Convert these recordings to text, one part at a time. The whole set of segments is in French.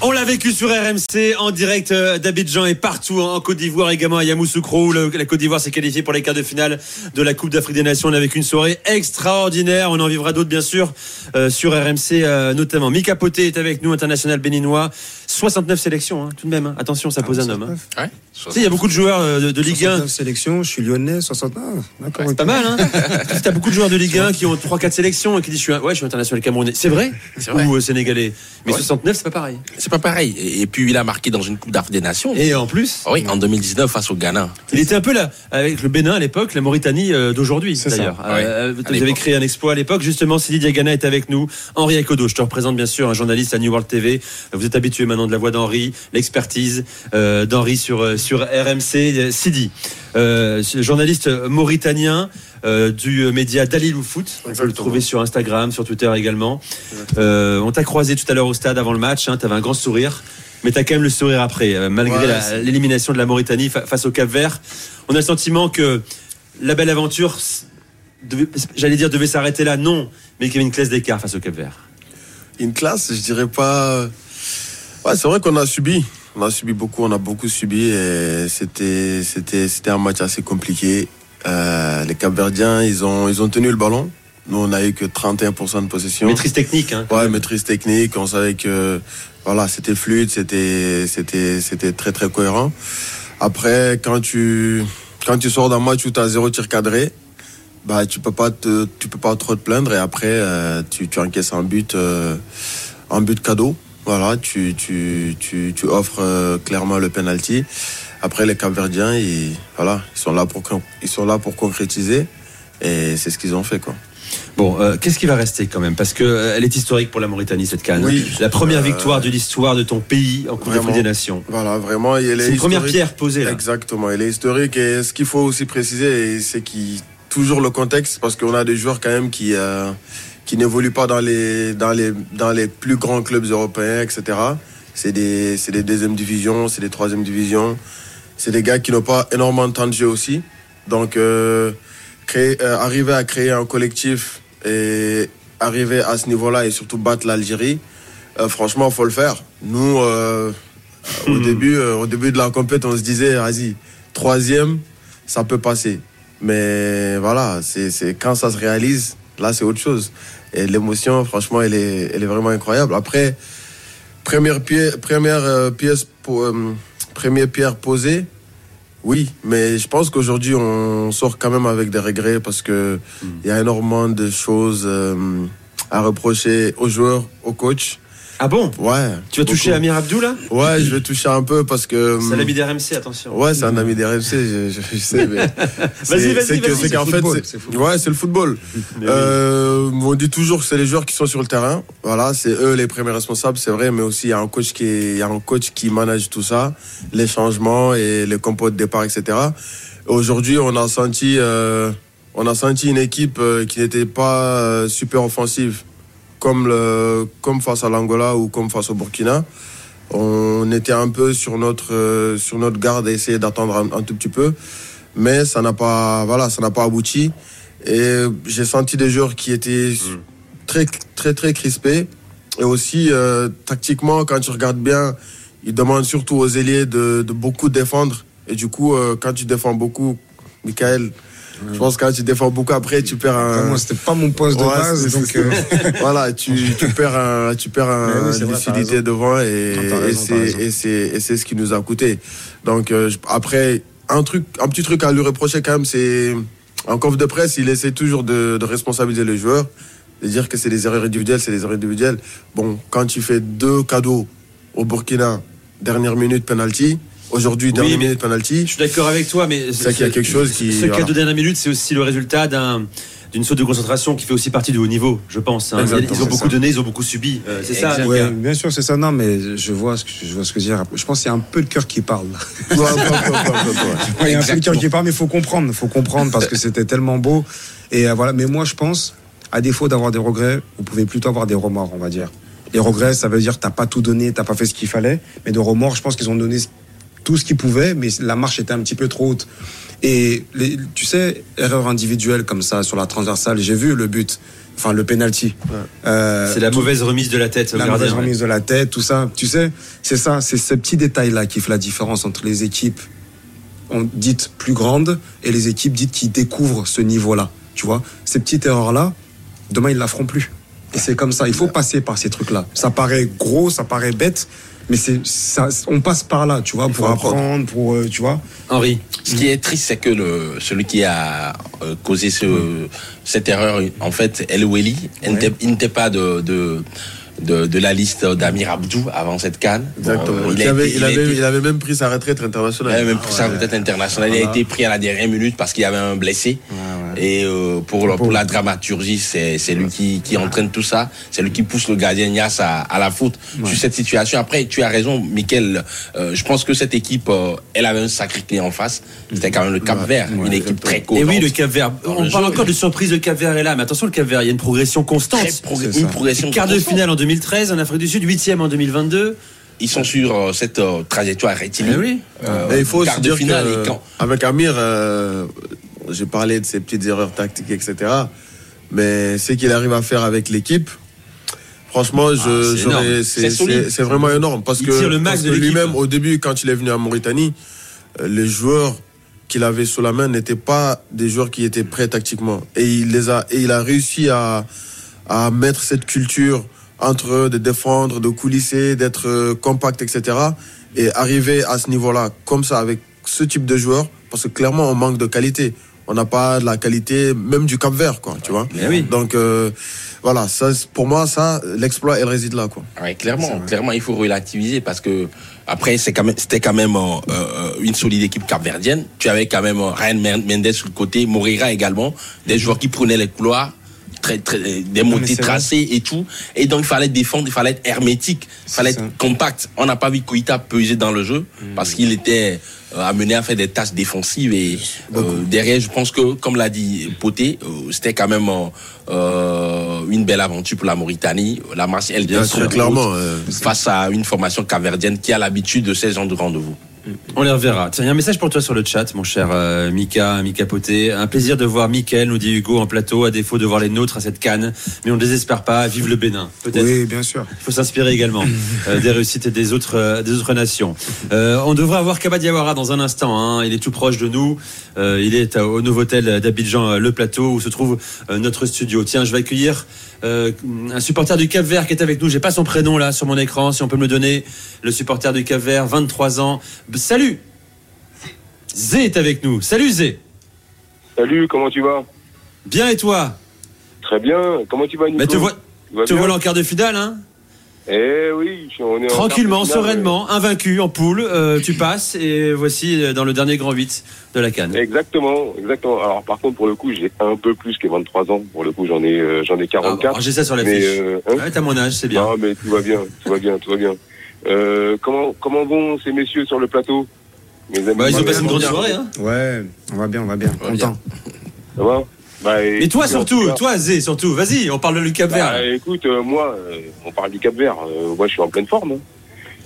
On l'a vécu sur RMC en direct euh, d'Abidjan et partout en Côte d'Ivoire, également à Yamoussoukro. La Côte d'Ivoire s'est qualifiée pour les quarts de finale de la Coupe d'Afrique des Nations. On a vécu une soirée extraordinaire. On en vivra d'autres, bien sûr, euh, sur RMC euh, notamment. Mika Poté est avec nous, international béninois. 69 sélections, hein, tout de même. hein. Attention, ça pose un homme. hein. Ouais. Tu sais, il y a beaucoup de joueurs euh, de, de Ligue 1. 69 sélections, je suis lyonnais, 69. D'accord. C'est pas mal, hein T'as beaucoup de joueurs de Ligue 1 qui ont 3-4 sélections et qui disent je suis, un- ouais, je suis international camerounais. C'est vrai vrai. Ou euh, sénégalais. Mais Ouais. 69, c'est pas pareil. C'est pas pareil. Et, et puis il a marqué dans une Coupe d'Afrique des Nations. Et en plus, Oui, en 2019 face au Ghana. il était un peu là, avec le Bénin à l'époque, la Mauritanie euh, d'aujourd'hui C'est ça. d'ailleurs. Ouais. Euh, vous avez créé un exploit à l'époque. Justement, Sidi Diagana est avec nous. Henri Akodo, je te représente bien sûr, un journaliste à New World TV. Vous êtes habitué maintenant de la voix d'Henri, l'expertise euh, d'Henri sur, sur RMC. Sidi, euh, journaliste mauritanien. Euh, du média Dalilou Foot. On peut le trouver sur Instagram, sur Twitter également. Euh, on t'a croisé tout à l'heure au stade avant le match. Tu avais un grand sourire. Mais tu as quand même le sourire après, euh, malgré Ouais, l'élimination de la Mauritanie fa- face au Cap Vert. On a le sentiment que la belle aventure, j'allais dire, devait s'arrêter là. Non, mais qu'il y avait une classe d'écart face au Cap Vert. Une classe, je dirais pas. Ouais, c'est vrai qu'on a subi. On a subi beaucoup, on a beaucoup subi et c'était, c'était, c'était un match assez compliqué. Euh, les Capverdiens, ils ont, ils ont tenu le ballon. Nous, on a eu que 31% de possession. Maîtrise technique. Hein, Ouais, même. maîtrise technique. On savait que voilà, c'était fluide, c'était c'était c'était très très cohérent. Après, quand tu quand tu sors d'un match où tu as zéro tir cadré, bah tu peux pas te tu peux pas trop te plaindre et après euh, tu tu encaisses un but euh, un but cadeau. Voilà, tu tu tu tu offres euh, clairement le penalty. Après les Capverdiens, ils voilà, ils sont là pour ils sont là pour concrétiser et c'est ce qu'ils ont fait quoi. Bon, euh, qu'est-ce qui va rester quand même? Parce que euh, elle est historique pour la Mauritanie cette canne. Oui. La première Euh, victoire de l'histoire de ton pays en Coupe d'Afrique des Nations. Voilà, vraiment, C'est une première pierre posée là. Exactement, il est historique et ce qu'il faut aussi préciser, c'est qu'il toujours le contexte parce qu'on a des joueurs quand même qui qui n'évoluent pas dans les dans les dans les plus grands clubs européens, etc. C'est des des deuxième divisions, c'est des troisième divisions, c'est des gars qui n'ont pas énormément de temps de jeu aussi. Donc euh, créer, euh, arriver à créer un collectif et arriver à ce niveau-là et surtout battre l'Algérie, euh, franchement, faut le faire. Nous, euh, au début, euh, au début de la compétition, on se disait, vas-y, troisième, ça peut passer. Mais voilà, c'est quand ça se réalise, là, c'est autre chose. Et l'émotion, franchement, elle est, elle est vraiment incroyable. Après, première, pied, première pièce, po- euh, première pierre posée, oui, mais je pense qu'aujourd'hui, on sort quand même avec des regrets parce que il y a énormément de choses euh, à reprocher aux joueurs, aux coachs. Ah bon Ouais. Tu vas toucher. Amir Abdou là Ouais, je vais toucher un peu parce que. C'est l'ami d'RMC, attention. Ouais, c'est un ami des RMC, je, je- je sais, mais. Vas-y, vas-y, c'est qu'en fait, football, c'est- ouais, c'est le football. Euh, on dit toujours que c'est les joueurs qui sont sur le terrain. Voilà, c'est eux les premiers responsables, c'est vrai, mais aussi il y a un coach qui, est- y a un coach qui manage tout ça, les changements et les compos de départ, etc. Aujourd'hui, on a senti, euh, on a senti une équipe euh, qui n'était pas euh, super offensive, comme le, comme face à l'Angola ou comme face au Burkina. On était un peu sur notre, euh, sur notre garde à essayer d'attendre un, un tout petit peu, mais ça n'a pas, voilà, ça n'a pas abouti. Et j'ai senti des joueurs qui étaient très, très, très crispés. Et aussi, euh, tactiquement, quand tu regardes bien, ils demandent surtout aux ailiers de, de beaucoup défendre. Et du coup, euh, quand tu défends beaucoup, Michael, je pense que quand tu défends beaucoup, après, tu perds un. Moi, c'était pas mon poste de Ouais, base, donc euh, voilà, tu, tu perds un, tu perds un, oui, vrai, lucidité devant et, et c'est, ce qui nous a coûté. Donc, euh, après, un truc, un petit truc à lui reprocher quand même, c'est, en conf de presse, il essaie toujours de, de responsabiliser les joueurs, de dire que c'est des erreurs individuelles, c'est des erreurs individuelles. Bon, quand tu fais deux cadeaux au Burkina, dernière minute penalty, aujourd'hui, dernière mais- minute penalty, Je suis d'accord avec toi, mais C'est qu'il y a quelque chose qui- Ce cas de dernière minute, c'est aussi le résultat d'un d'une saute de concentration qui fait aussi partie du haut niveau, je pense. hein. Exactement, ils ont beaucoup ça. donné, ils ont beaucoup subi. Euh, c'est ça. Ouais, bien sûr, c'est ça. Non, mais je vois ce que je vois ce que dire. Je pense qu'il y a un peu de cœur qui parle. Ouais, ouais. Il y a un peu de cœur qui parle, mais il faut comprendre. Il faut comprendre parce que c'était tellement beau. Et euh, voilà. Mais moi, je pense, à défaut d'avoir des regrets, vous pouvez plutôt avoir des remords, on va dire. Les regrets, ça veut dire que t'as pas tout donné, t'as pas fait ce qu'il fallait. Mais de remords, je pense qu'ils ont donné tout ce qu'ils pouvaient, mais la marche était un petit peu trop haute. Et les, tu sais, erreur individuelle comme ça sur la transversale, j'ai vu le but, enfin le penalty. Euh, C'est la mauvaise remise de la tête la mauvaise ouais. remise de la tête, tout ça. Tu sais, c'est ça, c'est ces petits détails-là qui font la différence entre les équipes dites plus grandes et les équipes dites qui découvrent ce niveau-là. Tu vois, ces petites erreurs-là, demain, ils ne la feront plus. Et c'est comme ça, il faut passer par ces trucs-là. Ça paraît gros, ça paraît bête, mais c'est ça, on passe par là, tu vois, pour apprendre. apprendre, pour, euh, tu vois. Henri. Ce qui est triste, c'est que le, celui qui a euh, causé ce, cette erreur, en fait, El Weli, il n'était- il n'était pas de, de, de, de la liste d'Amir Abdou avant cette canne. Exactement. Bon, il, avait, été- il, a avait, été- il avait même pris sa retraite il internationale. avait même pris sa Ouais. retraite internationale. Il a été pris à la dernière minute parce qu'il y avait un blessé. Et euh, pour, le- pour la dramaturgie, c'est c'est lui qui, qui entraîne tout ça. C'est lui qui pousse le gardien Nias à, à la faute sur cette situation. Après, tu as raison, Michael. euh, je pense que cette équipe, euh, elle avait un sacré clé en face. C'était quand même le Cap Vert, une équipe très Et cohérente. oui, le Cap Vert. On le parle jeu, encore de surprise de Cap Vert est là, mais attention, le Cap Vert, il y a une progression constante. Progr- une progression. Quart de finale en 2013 en Afrique du Sud, huitième en 2022. Ils sont sur euh, cette euh, trajectoire rectiligne. Eh oui. Euh, Et il faut quart de dire finale que, et quand avec Amir, euh, j'ai parlé de ses petites erreurs tactiques, etc. Mais ce qu'il arrive à faire avec l'équipe, franchement, Ah, c'est vraiment énorme. Parce Il que, lui-même, au début, quand il est venu en Mauritanie, euh, les joueurs qu'il avait sous la main n'étaient pas des joueurs qui étaient prêts tactiquement. Et il les a, et il a réussi à, à mettre cette culture entre eux, de défendre, de coulisser, d'être euh, compact, etc. Et arriver à ce niveau-là, comme ça, avec ce type de joueurs, parce que clairement, on manque de qualité. On n'a pas de la qualité, même du Cap Vert, quoi, tu vois. Eh oui. Donc, euh, voilà, ça, pour moi, ça, l'exploit, elle réside là, quoi. Ouais, clairement, clairement, il faut relativiser parce que après, c'est quand même, c'était quand même euh, euh, une solide équipe capverdienne. Tu avais quand même Ryan Mendes sur le côté, Moreira également, des joueurs qui prenaient les couloirs, très, très, des montées tracées et tout. Et donc, il fallait défendre, il fallait être hermétique, il fallait ça. être compact. On n'a pas vu Koïta peser dans le jeu parce qu'il était euh, amené à faire des tâches défensives et euh, derrière, je pense que, comme l'a dit Poté, euh, c'était quand même euh, une belle aventure pour la Mauritanie. La Marseille, elle Bien sûr, sur clairement. route euh, face à une formation caverdienne qui a l'habitude de ces genres de rendez-vous. On les reverra. Tiens, il y a un message pour toi sur le chat, mon cher euh, Mika, Mika Poté. Un plaisir de voir Mickaël, nous dit Hugo, en plateau, à défaut de voir les nôtres à cette canne. Mais on ne désespère pas. Vive le Bénin. Peut-être. Oui, bien sûr. Il faut s'inspirer également euh, des réussites des autres, euh, des autres nations. On devrait avoir Kaba Diawara dans un instant. hein. Il est tout proche de nous. Il est au Novotel d'Abidjan, le plateau, où se trouve notre studio. Tiens, je vais accueillir euh, un supporter du Cap Vert qui est avec nous. J'ai pas son prénom là sur mon écran. Si on peut me le donner, le supporter du Cap Vert, 23 ans. Salut. Zé est avec nous. Salut Zé. Salut, comment tu vas? Bien et toi? Très bien. Comment tu vas, Nico? Mais te, vois, Tu te voilà en quart de finale, hein? Eh oui, je- on est en Tranquillement, finale, sereinement, invaincu en poule, euh, tu passes et voici euh, dans le dernier grand 8 de la Cannes. Exactement, exactement. Alors par contre, pour le coup, j'ai un peu plus que 23 ans. Pour le coup, j'en ai, euh, j'en ai Ah, 44. alors, J'ai ça sur la mais fiche. euh, hein Ouais, t'as mon âge, c'est bien. non, mais tout va bien, tout va bien, tout va bien. Euh, comment, comment vont ces messieurs sur le plateau Mes amis, Bah, ils ont passé une grande bien. soirée. Hein. Ouais, on va bien, on va bien. va Content. Ça va? Bah, et- Mais toi surtout, toi Zé, surtout, vas-y, on parle de Lucas Vert. Bah, écoute, euh, moi, euh, on parle du Cap Vert. euh, moi, je suis en pleine forme. hein.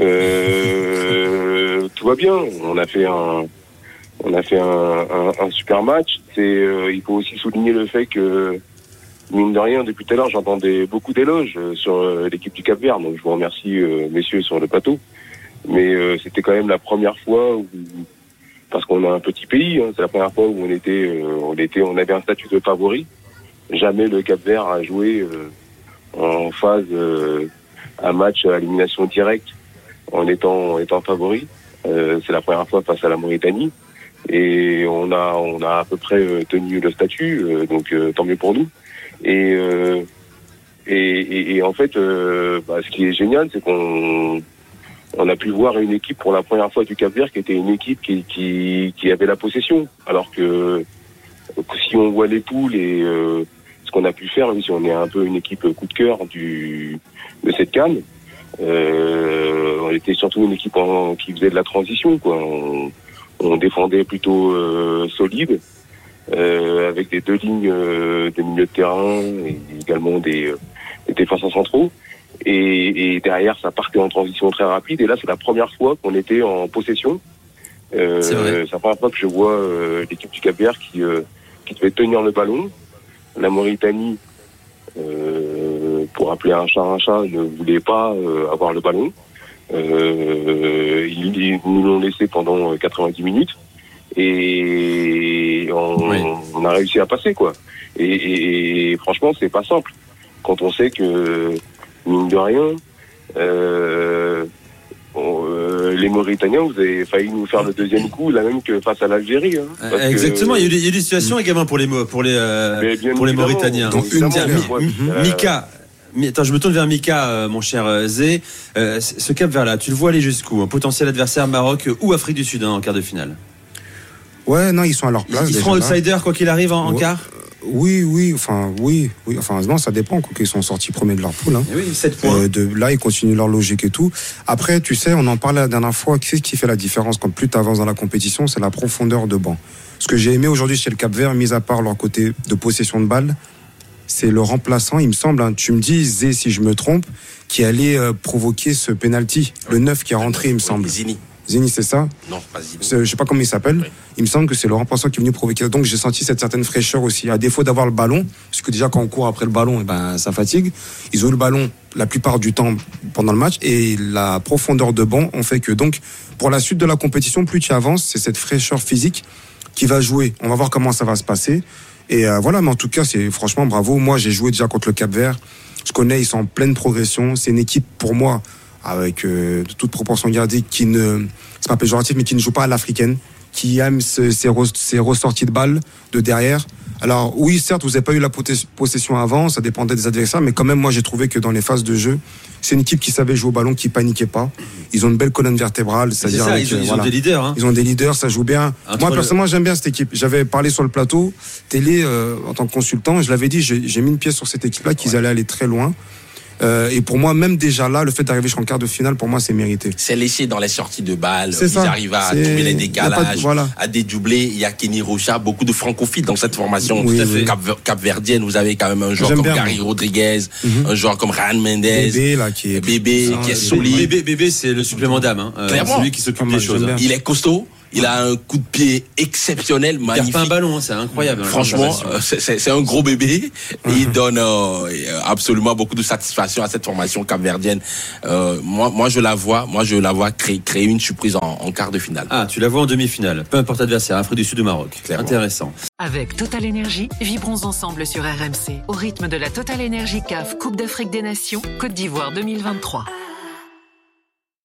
Euh, tout va bien. On a fait un, on a fait un, un- un super match. C'est, euh, il faut aussi souligner le fait que mine de rien, depuis tout à l'heure, j'entendais beaucoup d'éloges sur l'équipe du Cap Vert. Donc, je vous remercie, messieurs, sur le plateau. Mais euh, c'était quand même la première fois où, parce qu'on a un petit pays, hein, c'est la première fois où on était, euh, on était, on avait un statut de favori. Jamais le Cap Vert a joué euh, en phase euh, un match à élimination directe en étant, en étant favori. Euh, c'est la première fois face à la Mauritanie et on a, on a à peu près euh, tenu le statut, euh, donc tant mieux pour nous. Et, et, et, et en fait, bah, ce qui est génial, c'est qu'on on a pu voir une équipe pour la première fois du Cap Vert qui était une équipe qui, avait la possession, alors que, si on voit les poules et euh, ce qu'on a pu faire, si on est un peu une équipe coup de cœur de cette canne, euh, on était surtout une équipe qui faisait de la transition, quoi. On, défendait plutôt euh, solide, avec des deux lignes euh, de milieu de terrain et également des, des défenseurs centraux. Et, et derrière, ça partait en transition très rapide. Et là, c'est la première fois qu'on était en possession C'est c'est la première fois que je vois euh, l'équipe du Cap-Vert qui, euh, qui devait tenir le ballon. La Mauritanie, euh, pour appeler un chat un chat, ne voulait pas euh, avoir le ballon. Euh, ils, ils nous l'ont laissé pendant 90 minutes et on, Oui. on a réussi à passer quoi. Et, et- et franchement, c'est pas simple quand on sait que mine de rien, euh, on- euh, les Mauritaniens, vous avez failli nous faire le deuxième coup, la même que face à l'Algérie. hein. Que- Exactement, il y, a eu des, il y a eu des situations également pour les, Mo- pour les, euh, Mais bien pour les évidemment, Mauritaniens. Donc, une euh, Mika, Mi- attends, je me tourne vers Mika, euh, mon cher euh, Zé. Euh, ce cap vers là, tu le vois aller jusqu'où Un potentiel adversaire Maroc ou Afrique du Sud hein, en quart de finale? Ouais, non, ils sont à leur Ils, place. ils seront outsiders quoi qu'il arrive en, en Ouais. quart? Oui, oui, enfin, oui, oui, enfin, non, ça dépend, quoi qu'ils sont sortis premiers de leur poule. Hein. Eh Oui, 7 points. Euh, de là, ils continuent leur logique et tout. Après, tu sais, on en parlait la dernière fois. Qu'est-ce qui fait la différence quand plus tu avances dans la compétition C'est la profondeur de banc. Ce que j'ai aimé aujourd'hui chez le Cap Vert, mis à part leur côté de possession de balle, c'est le remplaçant, il me semble. hein, tu me dis, Zé, si je me trompe, qui allait euh, provoquer ce penalty, le 9 qui est rentré, il me semble. Zini. Zini, c'est ça? Non, pas Zini. C'est- Je sais pas comment il s'appelle. Oui. Il me semble que c'est le remplaçant qui est venu provoquer. Donc j'ai senti cette certaine fraîcheur aussi. À défaut d'avoir le ballon, parce que déjà quand on court après le ballon, eh ben ça fatigue. Ils ont eu le ballon la plupart du temps pendant le match et la profondeur de banc ont fait que donc pour la suite de la compétition, plus tu avances, c'est cette fraîcheur physique qui va jouer. On va voir comment ça va se passer. Et euh, voilà, mais en tout cas, c'est franchement bravo. Moi, j'ai joué déjà contre le Cap Vert. Je connais, ils sont en pleine progression. C'est une équipe pour moi avec euh, de toute proportion gardée qui ne c'est pas péjoratif mais qui ne joue pas à l'africaine qui aime re- ces ressorties de balles de derrière alors oui certes vous n'avez pas eu la possession avant ça dépendait des adversaires mais quand même moi j'ai trouvé que dans les phases de jeu c'est une équipe qui savait jouer au ballon qui paniquait pas ils ont une belle colonne vertébrale C'est c'est-à-dire ils, ont, euh, ils ont voilà. des leaders. Hein. Ils ont des leaders, ça joue bien. Entre Moi, le- personnellement, j'aime bien cette équipe. J'avais parlé sur le plateau télé euh, en tant que consultant. Je l'avais dit, j'ai j'ai mis une pièce sur cette équipe-là qu'ils allaient aller très loin. Euh, et pour moi, même déjà là, le fait d'arriver jusqu'en quart de finale, pour moi, c'est mérité. C'est laissé dans les sorties de balles. C'est Ils ça. arrivent à trouver les de- décalages, voilà. à dédoubler. Il y a Kenny Rocha, beaucoup de francophiles dans cette formation. Oui, oui. Cap, Capverdienne, vous avez quand même un joueur comme bien, Gary. Rodriguez, Mhm. un joueur comme Ryan Mendes, Bébé, là, qui est. Bébé, qui est Bébé, solide. Bébé, bébé, c'est le supplément d'âme. Hein. Euh, Clairement. c'est lui qui s'occupe des choses. hein. Il est costaud. Il a un coup de pied exceptionnel, Il perd magnifique. pas un ballon, hein, c'est incroyable. hein, Franchement, euh, c'est- c'est c'est un gros bébé et il donne euh, euh, absolument beaucoup de satisfaction à cette formation capverdienne. Euh, moi, moi, je la vois, moi, je la vois créer, créer une surprise en, en quart de finale. Ah, tu la vois en demi-finale. Peu importe l'adversaire, Afrique du Sud ou Maroc. Clairement. Intéressant. Avec Total Énergie, vibrons ensemble sur RMC au rythme de la Total Énergie CAF Coupe d'Afrique des Nations Côte d'Ivoire 2023.